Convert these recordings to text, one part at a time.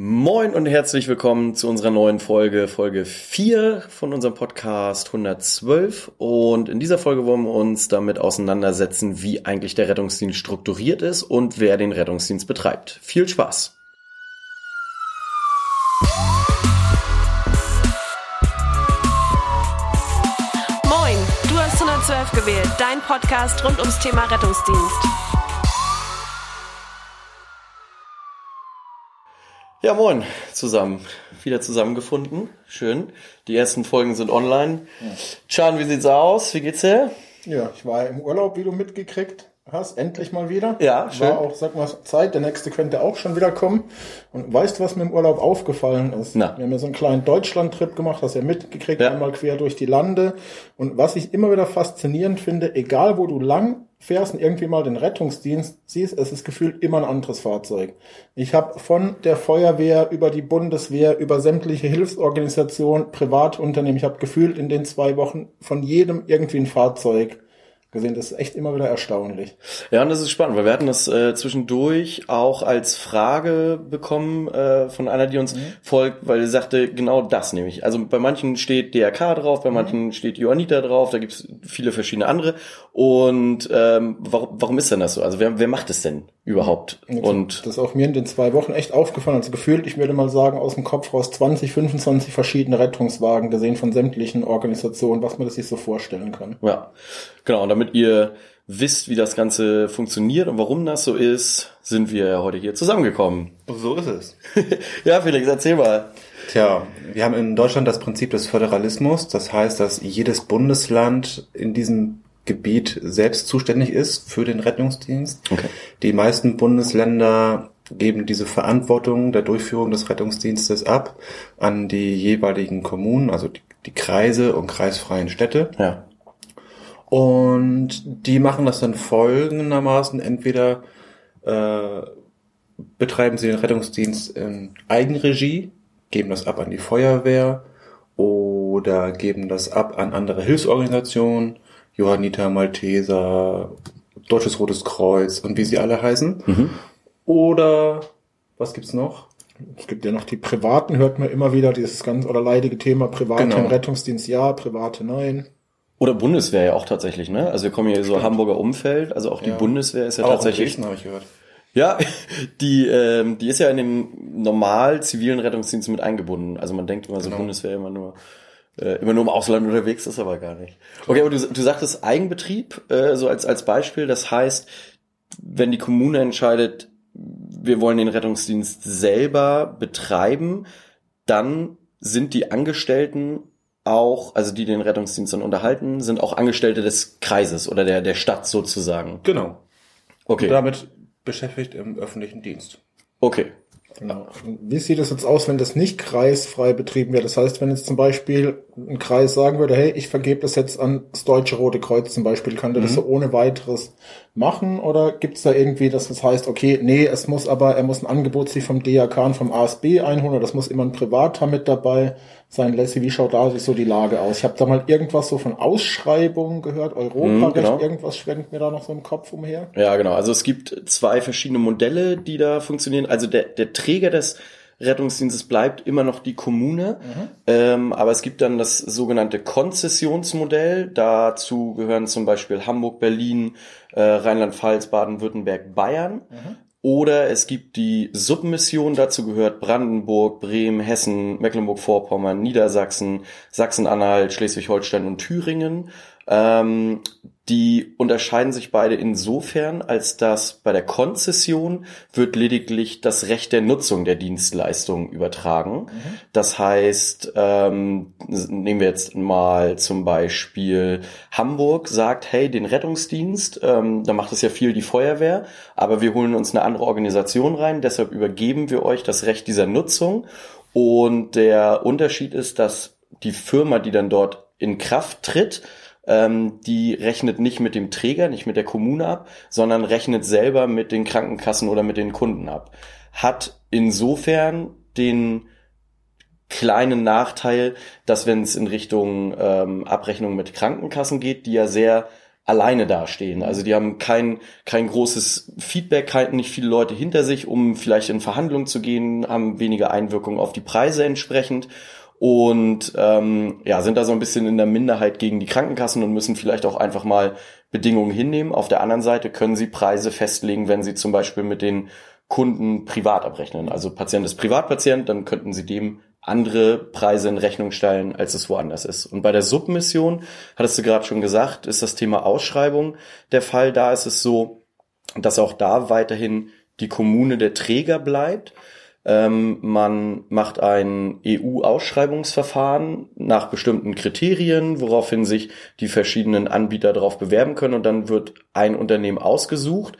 Moin und herzlich willkommen zu unserer neuen Folge, Folge 4 von unserem Podcast 112. Und in dieser Folge wollen wir uns damit auseinandersetzen, wie eigentlich der Rettungsdienst strukturiert ist und wer den Rettungsdienst betreibt. Viel Spaß! Moin, du hast 112 gewählt, dein Podcast rund ums Thema Rettungsdienst. Ja, moin zusammen. Wieder zusammengefunden. Schön. Die ersten Folgen sind online. Chan, wie sieht's aus? Wie geht's dir? Ja, ich war im Urlaub, wie du mitgekriegt hast, endlich mal wieder. Ja, schön. War auch, sag mal, Zeit, der nächste könnte auch schon wieder kommen. Und weißt du, was mir im Urlaub aufgefallen ist? Na. Wir haben ja so einen kleinen Deutschland-Trip gemacht, hast ja mitgekriegt, Ja. einmal quer durch die Lande. Und was ich immer wieder faszinierend finde, egal wo du lang fährst und irgendwie mal den Rettungsdienst siehst, es ist gefühlt immer ein anderes Fahrzeug. Ich habe von der Feuerwehr über die Bundeswehr, über sämtliche Hilfsorganisationen, Privatunternehmen, ich habe gefühlt in den zwei Wochen von jedem irgendwie ein Fahrzeug gesehen. Das ist echt immer wieder erstaunlich. Ja, und das ist spannend, weil wir hatten das äh, zwischendurch auch als Frage bekommen äh, von einer, die uns folgt, weil sie sagte, genau das nämlich. Also bei manchen steht DRK drauf, bei manchen steht Johanniter drauf, da gibt's viele verschiedene andere. Und ähm, warum, warum ist denn das so? Also wer, wer macht es denn überhaupt? Und das ist auch mir in den zwei Wochen echt aufgefallen. Also gefühlt, ich würde mal sagen, aus dem Kopf raus 20, 25 verschiedene Rettungswagen gesehen von sämtlichen Organisationen, was man das sich so vorstellen kann. ja, genau, und damit ihr wisst, wie das Ganze funktioniert und warum das so ist, sind wir ja heute hier zusammengekommen. So ist es. ja, Felix, erzähl mal. Tja, wir haben in Deutschland das Prinzip des Föderalismus. Das heißt, dass jedes Bundesland in diesem Gebiet selbst zuständig ist für den Rettungsdienst. Okay. Die meisten Bundesländer geben diese Verantwortung der Durchführung des Rettungsdienstes ab an die jeweiligen Kommunen, also die, die Kreise und kreisfreien Städte. Ja. Und die machen das dann folgendermaßen. Entweder äh, betreiben sie den Rettungsdienst in Eigenregie, geben das ab an die Feuerwehr oder geben das ab an andere Hilfsorganisationen, Johanniter, Malteser, Deutsches Rotes Kreuz und wie sie alle heißen. Oder was gibt's noch? Es gibt ja noch die privaten, hört man immer wieder, dieses ganz oder leidige Thema, private Genau. im Rettungsdienst ja, private nein. Oder Bundeswehr ja auch tatsächlich, ne? Also wir kommen hier so Hamburger Umfeld, also auch die Ja. Bundeswehr ist ja Auch tatsächlich. Dresden habe ich gehört. Ja, die, ähm, die ist ja in den normal zivilen Rettungsdienst mit eingebunden. Also man denkt immer so Genau. Bundeswehr immer nur äh, immer nur im Ausland unterwegs, ist aber gar nicht. Okay, aber du, du sagtest Eigenbetrieb, äh, so als, als Beispiel. Das heißt, wenn die Kommune entscheidet, wir wollen den Rettungsdienst selber betreiben, dann sind die Angestellten auch, also die den Rettungsdienst dann unterhalten, sind auch Angestellte des Kreises oder der, der Stadt sozusagen. Genau. Okay. Und damit beschäftigt im öffentlichen Dienst. Okay. Genau. Wie sieht es jetzt aus, wenn das nicht kreisfrei betrieben wird? Das heißt, wenn jetzt zum Beispiel ein Kreis sagen würde, hey, ich vergebe das jetzt an das Deutsche Rote Kreuz zum Beispiel, kann der das so ohne weiteres machen? Oder gibt es da irgendwie, dass das heißt, okay, nee, es muss aber, er muss ein Angebot sich vom DRK und vom ASB einholen, oder das muss immer ein Privater mit dabei sein. Leslie, wie schaut da so die Lage aus? Ich habe da mal irgendwas so von Ausschreibungen gehört, Europarecht, genau. irgendwas schwenkt mir da noch so im Kopf umher. Ja, genau. Also es gibt zwei verschiedene Modelle, die da funktionieren. Also der, der Träger des Rettungsdienstes bleibt immer noch die Kommune, ähm, aber es gibt dann das sogenannte Konzessionsmodell. Dazu gehören zum Beispiel Hamburg, Berlin, äh, Rheinland-Pfalz, Baden-Württemberg, Bayern. Oder es gibt die Submission, dazu gehört Brandenburg, Bremen, Hessen, Mecklenburg-Vorpommern, Niedersachsen, Sachsen-Anhalt, Schleswig-Holstein und Thüringen. Ähm, die unterscheiden sich beide insofern, als dass bei der Konzession wird lediglich das Recht der Nutzung der Dienstleistung übertragen. Das heißt, ähm, nehmen wir jetzt mal zum Beispiel Hamburg sagt, hey, den Rettungsdienst, ähm, da macht es ja viel die Feuerwehr, aber wir holen uns eine andere Organisation rein, deshalb übergeben wir euch das Recht dieser Nutzung. Und der Unterschied ist, dass die Firma, die dann dort in Kraft tritt, ähm, die rechnet nicht mit dem Träger, nicht mit der Kommune ab, sondern rechnet selber mit den Krankenkassen oder mit den Kunden ab. Hat insofern den kleinen Nachteil, dass wenn es in Richtung ähm, Abrechnung mit Krankenkassen geht, die ja sehr alleine dastehen. Also die haben kein, kein großes Feedback, halten nicht viele Leute hinter sich, um vielleicht in Verhandlungen zu gehen, haben weniger Einwirkung auf die Preise entsprechend und ähm, ja, sind da so ein bisschen in der Minderheit gegen die Krankenkassen und müssen vielleicht auch einfach mal Bedingungen hinnehmen. Auf der anderen Seite können sie Preise festlegen, wenn sie zum Beispiel mit den Kunden privat abrechnen. Also Patient ist Privatpatient, dann könnten sie dem andere Preise in Rechnung stellen, als es woanders ist. Und bei der Submission, hattest du gerade schon gesagt, ist das Thema Ausschreibung der Fall. Da ist es so, dass auch da weiterhin die Kommune der Träger bleibt. Ähm, man macht ein EU-Ausschreibungsverfahren nach bestimmten Kriterien, woraufhin sich die verschiedenen Anbieter darauf bewerben können und dann wird ein Unternehmen ausgesucht,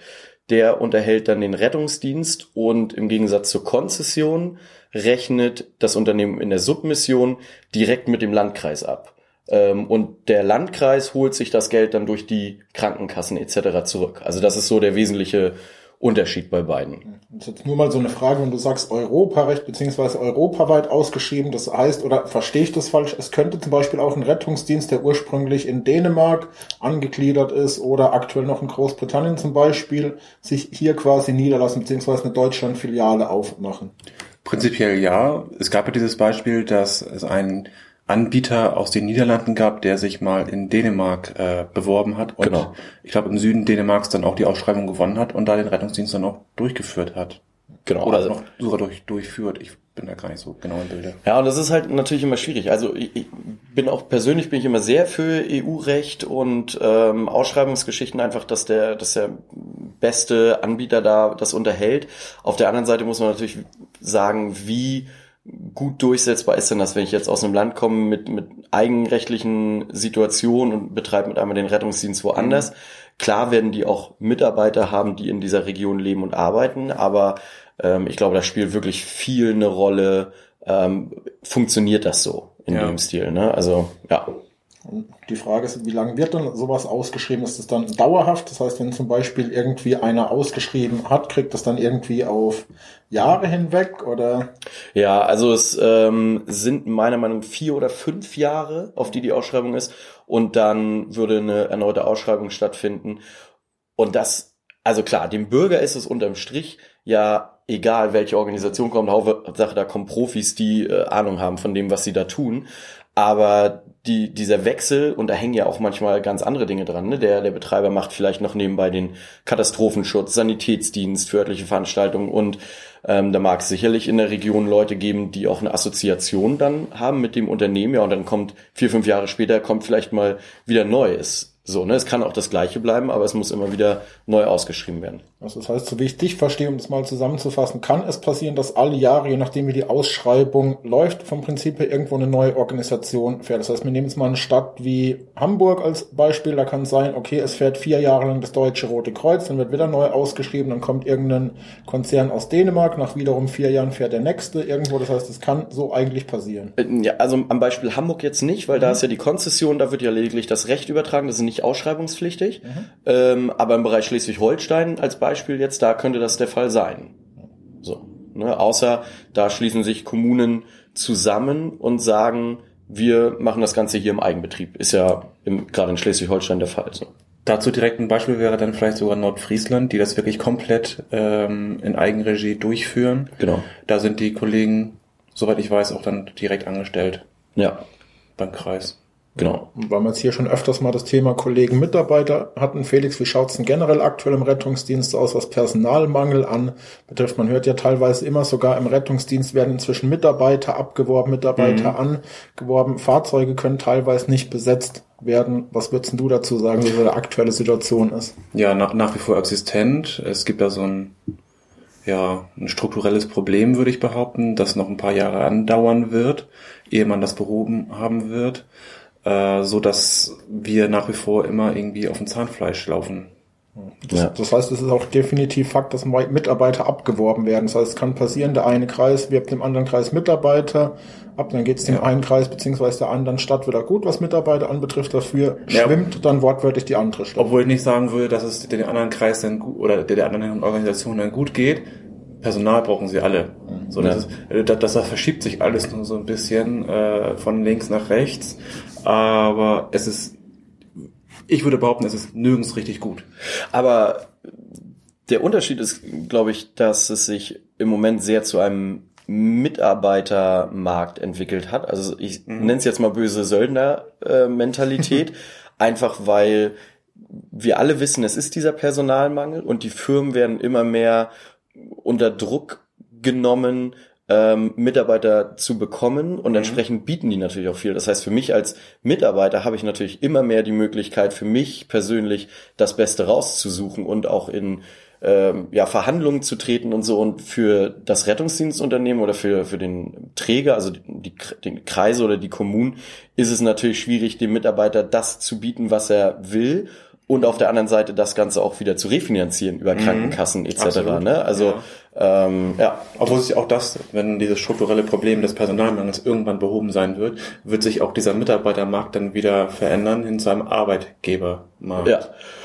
der unterhält dann den Rettungsdienst und im Gegensatz zur Konzession rechnet das Unternehmen in der Submission direkt mit dem Landkreis ab. Ähm, und der Landkreis holt sich das Geld dann durch die Krankenkassen etc. zurück. Also das ist so der wesentliche Unterschied bei beiden. Das ist jetzt nur mal so eine Frage, wenn du sagst Europarecht beziehungsweise europaweit ausgeschrieben, das heißt, oder verstehe ich das falsch, es könnte zum Beispiel auch ein Rettungsdienst, der ursprünglich in Dänemark angegliedert ist oder aktuell noch in Großbritannien zum Beispiel, sich hier quasi niederlassen beziehungsweise eine Deutschland-Filiale aufmachen. Prinzipiell ja. Es gab ja dieses Beispiel, dass es einen Anbieter aus den Niederlanden gab, der sich mal in Dänemark äh, beworben hat und Genau. ich glaube im Süden Dänemarks dann auch die Ausschreibung gewonnen hat und da den Rettungsdienst dann auch durchgeführt hat. Genau. Oder also, noch sogar durch, durchführt. Ich bin da gar nicht so genau im Bilde. Ja, und das ist halt natürlich immer schwierig. Also ich, ich bin auch persönlich bin ich immer sehr für EU-Recht und ähm, Ausschreibungsgeschichten einfach, dass der, dass der beste Anbieter da das unterhält. Auf der anderen Seite muss man natürlich sagen, wie gut durchsetzbar ist denn das, wenn ich jetzt aus einem Land komme mit, mit eigenrechtlichen Situationen und betreibe mit einmal den Rettungsdienst woanders. Klar werden die auch Mitarbeiter haben, die in dieser Region leben und arbeiten, aber ähm, ich glaube, da spielt wirklich viel eine Rolle. Ähm, funktioniert das so in Ja. dem Stil? Ne? Also ja, die Frage ist, wie lange wird dann sowas ausgeschrieben? Ist das dann dauerhaft? Das heißt, wenn zum Beispiel irgendwie einer ausgeschrieben hat, kriegt das dann irgendwie auf Jahre hinweg oder? Ja, also es ähm, sind meiner Meinung nach vier oder fünf Jahre, auf die die Ausschreibung ist. Und dann würde eine erneute Ausschreibung stattfinden. Und das, also klar, dem Bürger ist es unterm Strich ja egal, welche Organisation kommt. Hauptsache, da kommen Profis, die äh, Ahnung haben von dem, was sie da tun. Aber die, dieser Wechsel, und da hängen ja auch manchmal ganz andere Dinge dran, ne? der, der Betreiber macht vielleicht noch nebenbei den Katastrophenschutz, Sanitätsdienst für örtliche Veranstaltungen und ähm, da mag es sicherlich in der Region Leute geben, die auch eine Assoziation dann haben mit dem Unternehmen, ja, und dann kommt vier, fünf Jahre später kommt vielleicht mal wieder Neues. So, ne? Es kann auch das Gleiche bleiben, aber es muss immer wieder neu ausgeschrieben werden. Also das heißt, so wie ich dich verstehe, um das mal zusammenzufassen, kann es passieren, dass alle Jahre, je nachdem wie die Ausschreibung läuft, vom Prinzip her irgendwo eine neue Organisation fährt. Das heißt, wir nehmen jetzt mal eine Stadt wie Hamburg als Beispiel, da kann es sein, okay, es fährt vier Jahre lang das Deutsche Rote Kreuz, dann wird wieder neu ausgeschrieben, dann kommt irgendein Konzern aus Dänemark, nach wiederum vier Jahren fährt der nächste irgendwo. Das heißt, es kann so eigentlich passieren. Äh, Ja, also am Beispiel Hamburg jetzt nicht, weil da ist ja die Konzession, da wird ja lediglich das Recht übertragen, das ist nicht ausschreibungspflichtig. Ähm, aber im Bereich Schleswig-Holstein als Beispiel jetzt, da könnte das der Fall sein. So. Ne? Außer da schließen sich Kommunen zusammen und sagen, wir machen das Ganze hier im Eigenbetrieb. Ist ja gerade in Schleswig-Holstein der Fall. So. Dazu direkt ein Beispiel wäre dann vielleicht sogar Nordfriesland, die das wirklich komplett ähm, in Eigenregie durchführen. Genau. Da sind die Kollegen, soweit ich weiß, auch dann direkt angestellt Ja, beim Kreis. Genau. Und Weil wir jetzt hier schon öfters mal das Thema Kollegen, Mitarbeiter hatten. Felix, wie schaut's denn generell aktuell im Rettungsdienst aus, was Personalmangel an betrifft? Man hört ja teilweise immer sogar im Rettungsdienst werden inzwischen Mitarbeiter abgeworben, Mitarbeiter angeworben. Fahrzeuge können teilweise nicht besetzt werden. Was würdest du dazu sagen, wie so die aktuelle Situation ist? Ja, nach, nach wie vor existent. Es gibt da so ein, ja, ein strukturelles Problem, würde ich behaupten, das noch ein paar Jahre andauern wird, ehe man das behoben haben wird, äh, so dass wir nach wie vor immer irgendwie auf dem Zahnfleisch laufen. Das, Ja. das heißt, es ist auch definitiv Fakt, dass Mitarbeiter abgeworben werden. Das heißt, es kann passieren, der eine Kreis wirbt dem anderen Kreis Mitarbeiter ab, dann geht es dem Ja. einen Kreis beziehungsweise der anderen Stadt wieder gut, was Mitarbeiter anbetrifft. Dafür Ja. schwimmt dann wortwörtlich die andere Stadt. Obwohl ich nicht sagen würde, dass es den anderen Kreis dann gut, oder der, der anderen Organisation dann gut geht. Personal brauchen sie alle. So, das, ist, äh, das, das verschiebt sich alles nur so ein bisschen äh, von links nach rechts. Aber es ist ich würde behaupten, es ist nirgends richtig gut. Aber der Unterschied ist, glaube ich, dass es sich im Moment sehr zu einem Mitarbeitermarkt entwickelt hat. Also ich mhm. nenne es jetzt mal böse Söldner-Mentalität, einfach weil wir alle wissen, es ist dieser Personalmangel und die Firmen werden immer mehr unter Druck genommen, ähm, Mitarbeiter zu bekommen und mhm. entsprechend bieten die natürlich auch viel. Das heißt, für mich als Mitarbeiter habe ich natürlich immer mehr die Möglichkeit, für mich persönlich das Beste rauszusuchen und auch in ähm, ja, Verhandlungen zu treten und so. Und für das Rettungsdienstunternehmen oder für, für den Träger, also die, den Kreise oder die Kommunen, ist es natürlich schwierig, dem Mitarbeiter das zu bieten, was er will und auf der anderen Seite das Ganze auch wieder zu refinanzieren über mhm. Krankenkassen etc. Absolut. Ne? Also ja. Ähm, ja. Obwohl sich auch das, wenn dieses strukturelle Problem des Personalmangels irgendwann behoben sein wird, wird sich auch dieser Mitarbeitermarkt dann wieder verändern hin zu einem Arbeitgebermarkt. Ja.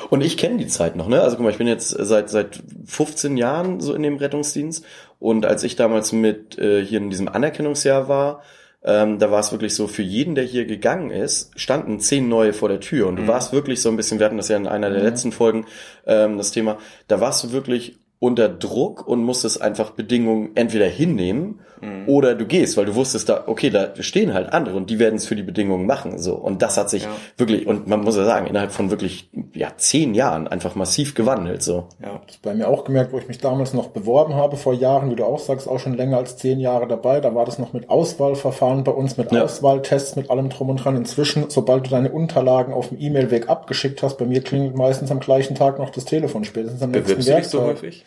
Und ich kenne die Zeit noch, ne? Also guck mal, ich bin jetzt seit seit 15 Jahren so in dem Rettungsdienst und als ich damals mit äh, hier in diesem Anerkennungsjahr war, ähm, da war es wirklich so, für jeden, der hier gegangen ist, standen zehn neue vor der Tür. Und du mhm. warst wirklich so ein bisschen, wir hatten das ja in einer der mhm. letzten Folgen, ähm, das Thema, da warst du wirklich unter Druck und musstest einfach Bedingungen entweder hinnehmen mhm. oder du gehst, weil du wusstest da, okay, da stehen halt andere und die werden es für die Bedingungen machen, so. Und das hat sich ja. wirklich, und man muss ja sagen, innerhalb von wirklich, ja, zehn Jahren einfach massiv gewandelt, so. Ja, das bei mir auch gemerkt, wo ich mich damals noch beworben habe, vor Jahren, wie du auch sagst, auch schon länger als zehn Jahre dabei, da war das noch mit Auswahlverfahren bei uns, mit ja. Auswahltests, mit allem drum und dran. Inzwischen, sobald du deine Unterlagen auf dem E-Mail-Weg abgeschickt hast, bei mir klingelt meistens am gleichen Tag noch das Telefon, spätestens am nächsten Bewirbst Werktag. so häufig?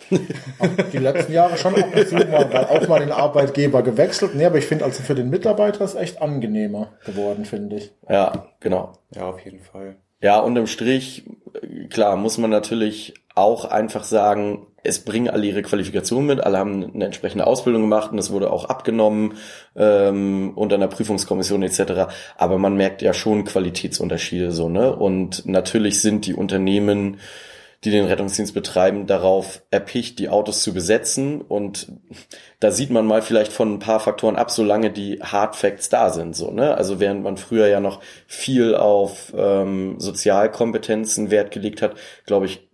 die letzten Jahre schon ab und zu mal, auch mal den Arbeitgeber gewechselt. Nee, aber ich finde, also für den Mitarbeiter ist echt angenehmer geworden, finde ich. Ja, genau. Ja, auf jeden Fall. Ja, unterm Strich, klar, muss man natürlich auch einfach sagen, es bringen alle ihre Qualifikationen mit, alle haben eine entsprechende Ausbildung gemacht und es wurde auch abgenommen ähm, unter einer Prüfungskommission etc. Aber man merkt ja schon Qualitätsunterschiede so, ne? Und natürlich sind die Unternehmen die den Rettungsdienst betreiben, darauf erpicht, die Autos zu besetzen. Und da sieht man mal vielleicht von ein paar Faktoren ab, solange die Hard Facts da sind. So, ne? Also während man früher ja noch viel auf ähm, Sozialkompetenzen Wert gelegt hat, glaube ich,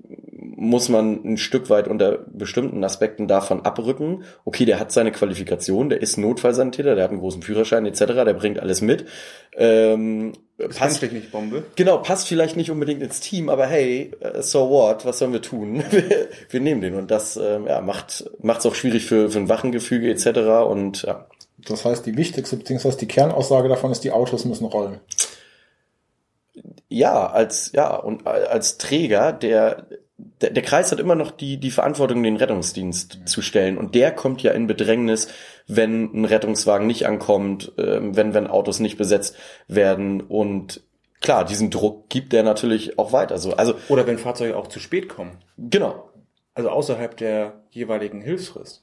muss man ein Stück weit unter bestimmten Aspekten davon abrücken. Okay, der hat seine Qualifikation, der ist Notfallsanitäter, der hat einen großen Führerschein etc., der bringt alles mit. Ähm, das passt nicht Bombe. Genau, passt vielleicht nicht unbedingt ins Team, aber hey, uh, so what, was sollen wir tun? wir, wir nehmen den und das ähm, ja, macht es auch schwierig für, für ein Wachengefüge etc. Und ja. Das heißt, die wichtigste beziehungsweise die Kernaussage davon ist, die Autos müssen rollen. Ja, als ja und als Träger, der der, der Kreis hat immer noch die, die Verantwortung, den Rettungsdienst zu stellen. Und der kommt ja in Bedrängnis, wenn ein Rettungswagen nicht ankommt, äh, wenn, wenn Autos nicht besetzt werden. Und klar, diesen Druck gibt der natürlich auch weiter. So, also, Oder wenn Fahrzeuge auch zu spät kommen. Genau. Also außerhalb der jeweiligen Hilfsfrist.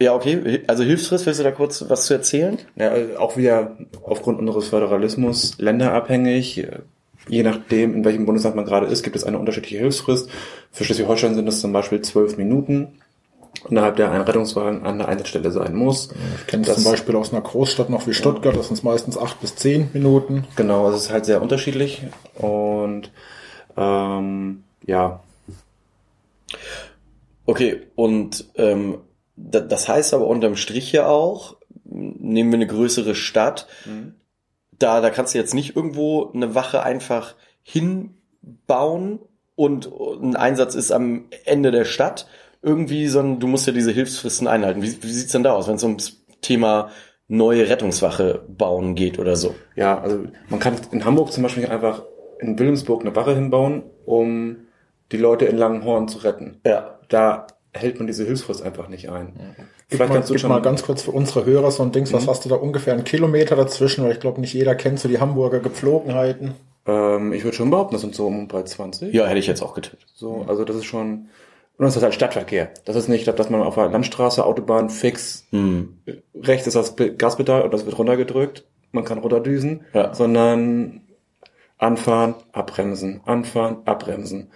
Ja, okay. Also Hilfsfrist, willst du da kurz was zu erzählen? Ja, also auch wieder aufgrund unseres Föderalismus länderabhängig je nachdem, in welchem Bundesland man gerade ist, gibt es eine unterschiedliche Hilfsfrist. Für Schleswig-Holstein sind es zum Beispiel zwölf Minuten, innerhalb der ein Rettungswagen an der Einsatzstelle sein muss. Ich kenne das zum Beispiel aus einer Großstadt noch wie Stuttgart, das sind meistens acht bis zehn Minuten. Genau, es ist halt sehr unterschiedlich und ähm, ja. Okay, und ähm, das heißt aber unterm Strich ja auch, nehmen wir eine größere Stadt, mhm da, da kannst du jetzt nicht irgendwo eine Wache einfach hinbauen und ein Einsatz ist am Ende der Stadt irgendwie, sondern du musst ja diese Hilfsfristen einhalten. Wie, wie sieht's denn da aus, wenn es ums Thema neue Rettungswache bauen geht oder so? Ja, also man kann in Hamburg zum Beispiel einfach in Wilhelmsburg eine Wache hinbauen, um die Leute in Langenhorn zu retten. Ja. Da hält man diese Hilfsfrist einfach nicht ein. Mhm. Gib, mal, gib mal ganz kurz für unsere Hörer so ein Dings, mhm. was hast du da ungefähr einen Kilometer dazwischen, weil ich glaube nicht jeder kennt so die Hamburger Gepflogenheiten. Ähm, ich würde schon behaupten, das sind so um bei 20. Ja, hätte ich jetzt auch getippt. So, also das ist schon, und das ist halt Stadtverkehr. Das ist nicht, dass man auf einer Landstraße, Autobahn fix, mhm. rechts ist das Gaspedal und das wird runtergedrückt, man kann runterdüsen, ja. sondern anfahren, abbremsen, anfahren, abbremsen.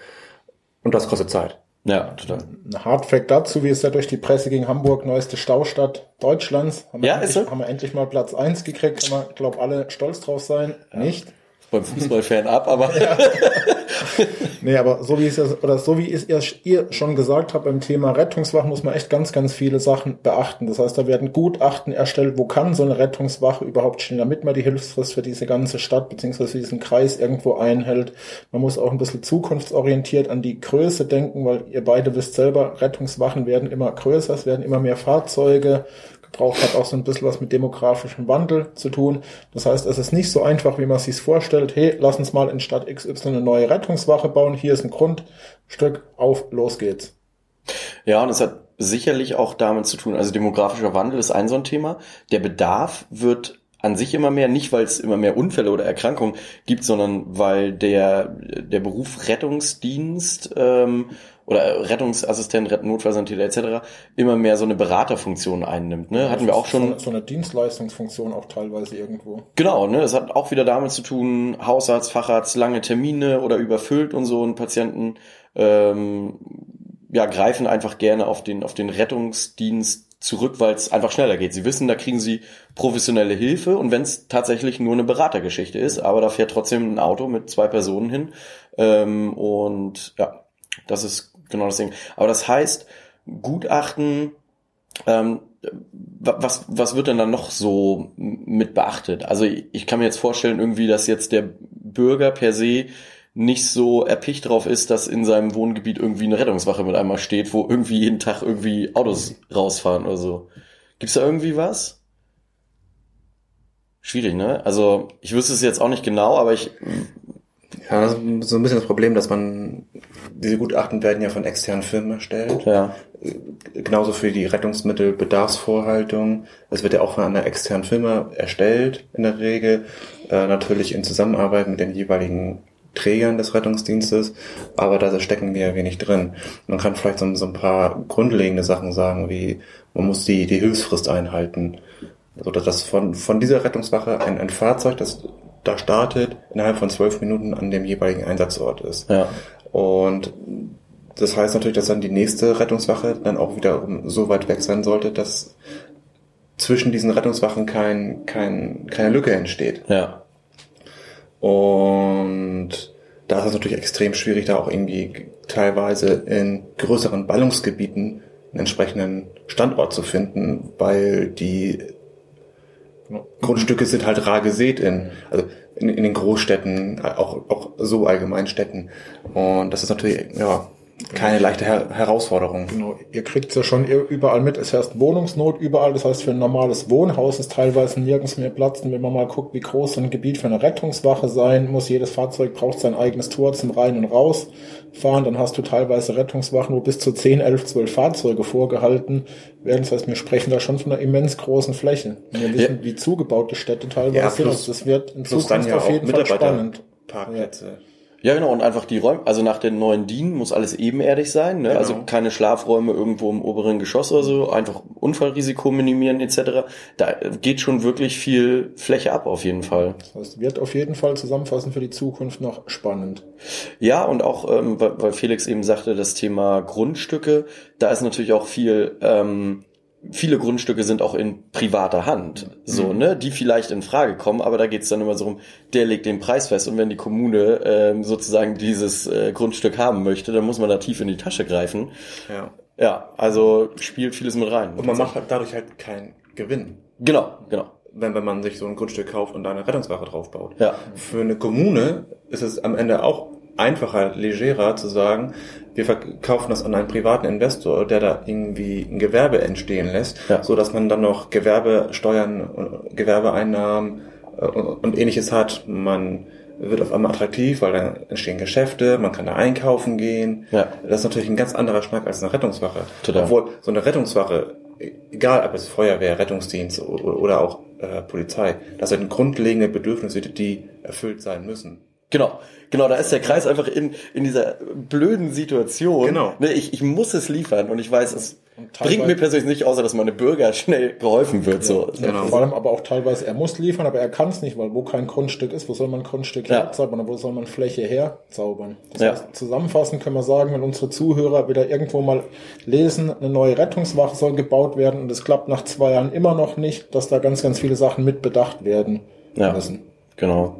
Und das kostet Zeit. Ja, total. Ein Hardfact dazu, wie es ja durch die Presse ging, Hamburg, neueste Staustadt Deutschlands. Haben wir, ja, endlich, ist so? haben wir endlich mal Platz eins gekriegt, kann man, glaube alle stolz drauf sein. Ja. Nicht? Beim Fußballfan ab, aber Nee, aber so wie es oder so wie es ihr schon gesagt habt beim Thema Rettungswachen muss man echt ganz, ganz viele Sachen beachten. Das heißt, da werden Gutachten erstellt, wo kann so eine Rettungswache überhaupt stehen, damit man die Hilfsfrist für diese ganze Stadt beziehungsweise diesen Kreis irgendwo einhält. Man muss auch ein bisschen zukunftsorientiert an die Größe denken, weil ihr beide wisst selber, Rettungswachen werden immer größer, es werden immer mehr Fahrzeuge, Gebrauch hat auch so ein bisschen was mit demografischem Wandel zu tun. Das heißt, es ist nicht so einfach, wie man sich vorstellt. Hey, lass uns mal in Stadt XY eine neue Rettungswache bauen. Hier ist ein Grundstück. Auf, los geht's. Ja, und es hat sicherlich auch damit zu tun, also demografischer Wandel ist ein so ein Thema. Der Bedarf wird an sich immer mehr, nicht weil es immer mehr Unfälle oder Erkrankungen gibt, sondern weil der, der Beruf Rettungsdienst ähm, oder Rettungsassistent, Notfallsanitäter etc. immer mehr so eine Beraterfunktion einnimmt. Ne? Hatten wir auch schon. So eine Dienstleistungsfunktion auch teilweise irgendwo. Genau, ne? Das hat auch wieder damit zu tun, Hausarzt, Facharzt, lange Termine oder überfüllt und so und Patienten ähm, ja, greifen einfach gerne auf den, auf den Rettungsdienst zurück, weil es einfach schneller geht. Sie wissen, da kriegen sie professionelle Hilfe und wenn es tatsächlich nur eine Beratergeschichte ist, aber da fährt trotzdem ein Auto mit zwei Personen hin ähm, und ja, das ist genau Ding. Aber das heißt, Gutachten, ähm, was, was wird denn dann noch so mit beachtet? Also ich, ich kann mir jetzt vorstellen, irgendwie, dass jetzt der Bürger per se nicht so erpicht drauf ist, dass in seinem Wohngebiet irgendwie eine Rettungswache mit einmal steht, wo irgendwie jeden Tag irgendwie Autos rausfahren oder so. Gibt's da irgendwie was? Schwierig, ne? Also ich wüsste es jetzt auch nicht genau, aber ich ja, das ist so ein bisschen das Problem, dass man, diese Gutachten werden ja von externen Firmen erstellt. Ja. Genauso für die Rettungsmittelbedarfsvorhaltung. Es wird ja auch von einer externen Firma erstellt, in der Regel. Äh, natürlich in Zusammenarbeit mit den jeweiligen Trägern des Rettungsdienstes, aber da stecken wir wenig drin. Man kann vielleicht so, so, ein paar grundlegende Sachen sagen, wie man muss die, die Hilfsfrist einhalten. Also dass von, von dieser Rettungswache ein, ein Fahrzeug, das da startet, innerhalb von zwölf Minuten an dem jeweiligen Einsatzort ist. Ja. Und das heißt natürlich, dass dann die nächste Rettungswache dann auch wieder so weit weg sein sollte, dass zwischen diesen Rettungswachen kein, kein, keine Lücke entsteht. Ja. Und da ist es natürlich extrem schwierig, da auch irgendwie teilweise in größeren Ballungsgebieten einen entsprechenden Standort zu finden, weil die Grundstücke sind halt rar gesät in, also in, in den Großstädten, auch, auch so allgemein Städten. Und das ist natürlich, ja, keine leichte Her Herausforderung. Genau, ihr kriegt es ja schon überall mit. Es herrscht Wohnungsnot überall. Das heißt, für ein normales Wohnhaus ist teilweise nirgends mehr Platz. Und wenn man mal guckt, wie groß so ein Gebiet für eine Rettungswache sein muss, jedes Fahrzeug braucht sein eigenes Tor zum Rein- und Rausfahren. Dann hast du teilweise Rettungswachen, wo bis zu 10, 11, 12 Fahrzeuge vorgehalten werden. Das heißt, wir sprechen da schon von einer immens großen Fläche. Wir wissen, ja. wie zugebaut die Städte teilweise ja, plus, sind. Das wird in Zukunft ja auf jeden Fall spannend. Parkplätze. Ja. Ja, genau, und einfach die Räume, also nach den neuen DIN muss alles ebenerdig sein, ne? Also genau. also keine Schlafräume irgendwo im oberen Geschoss oder so, einfach Unfallrisiko minimieren etc. Da geht schon wirklich viel Fläche ab auf jeden Fall. Das heißt, wird auf jeden Fall zusammenfassend für die Zukunft noch spannend. Ja, und auch, ähm, weil Felix eben sagte, das Thema Grundstücke, da ist natürlich auch viel ähm, viele Grundstücke sind auch in privater Hand, so, mhm. ne, die vielleicht in Frage kommen, aber da geht's dann immer so um, der legt den Preis fest und wenn die Kommune ähm, sozusagen dieses äh, Grundstück haben möchte, dann muss man da tief in die Tasche greifen. Ja. Ja, also spielt vieles mit rein. Und man macht halt dadurch halt keinen Gewinn. Genau, genau. Wenn, wenn man sich so ein Grundstück kauft und da eine Rettungswache draufbaut. Ja. Für eine Kommune ist es am Ende auch einfacher, legerer zu sagen, wir verkaufen das an einen privaten Investor, der da irgendwie ein Gewerbe entstehen lässt, ja. so dass man dann noch Gewerbesteuern, Gewerbeeinnahmen äh, und ähnliches hat. Man wird auf einmal attraktiv, weil dann entstehen Geschäfte, man kann da einkaufen gehen. Ja. Das ist natürlich ein ganz anderer Schnack als eine Rettungswache. Total. Obwohl so eine Rettungswache, egal ob es Feuerwehr, Rettungsdienst oder auch äh, Polizei, das sind grundlegende Bedürfnisse, die erfüllt sein müssen. Genau, genau, da ist der Kreis einfach in, in dieser blöden Situation. Genau. Ne, ich, ich muss es liefern und ich weiß, es bringt mir persönlich nicht, außer dass meine Bürger schnell geholfen wird. Ja, so. Genau. Vor allem aber auch teilweise, er muss liefern, aber er kann es nicht, weil wo kein Grundstück ist, wo soll man Grundstück ja. herzaubern, wo soll man Fläche herzaubern? Das ja. heißt, zusammenfassend können wir sagen, wenn unsere Zuhörer wieder irgendwo mal lesen, eine neue Rettungswache soll gebaut werden und es klappt nach zwei Jahren immer noch nicht, dass da ganz, ganz viele Sachen mitbedacht werden ja. müssen. Genau.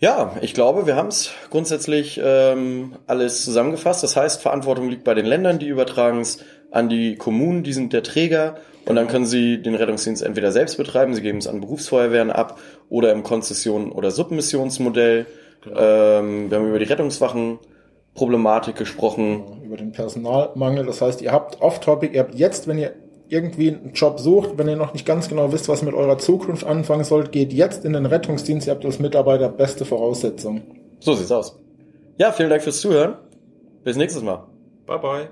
Ja, ich glaube, wir haben es grundsätzlich ähm, alles zusammengefasst. Das heißt, Verantwortung liegt bei den Ländern, die übertragen es an die Kommunen, die sind der Träger und dann können sie den Rettungsdienst entweder selbst betreiben, sie geben es an Berufsfeuerwehren ab oder im Konzession- oder Submissionsmodell. Ähm, wir haben über die Rettungswachen-Problematik gesprochen. über den Personalmangel. Das heißt, ihr habt off-topic, ihr habt jetzt, wenn ihr irgendwie einen Job sucht, wenn ihr noch nicht ganz genau wisst, was mit eurer Zukunft anfangen sollt, geht jetzt in den Rettungsdienst. Ihr habt als Mitarbeiter beste Voraussetzungen. So sieht's aus. Ja, vielen Dank fürs Zuhören. Bis nächstes Mal. Bye bye.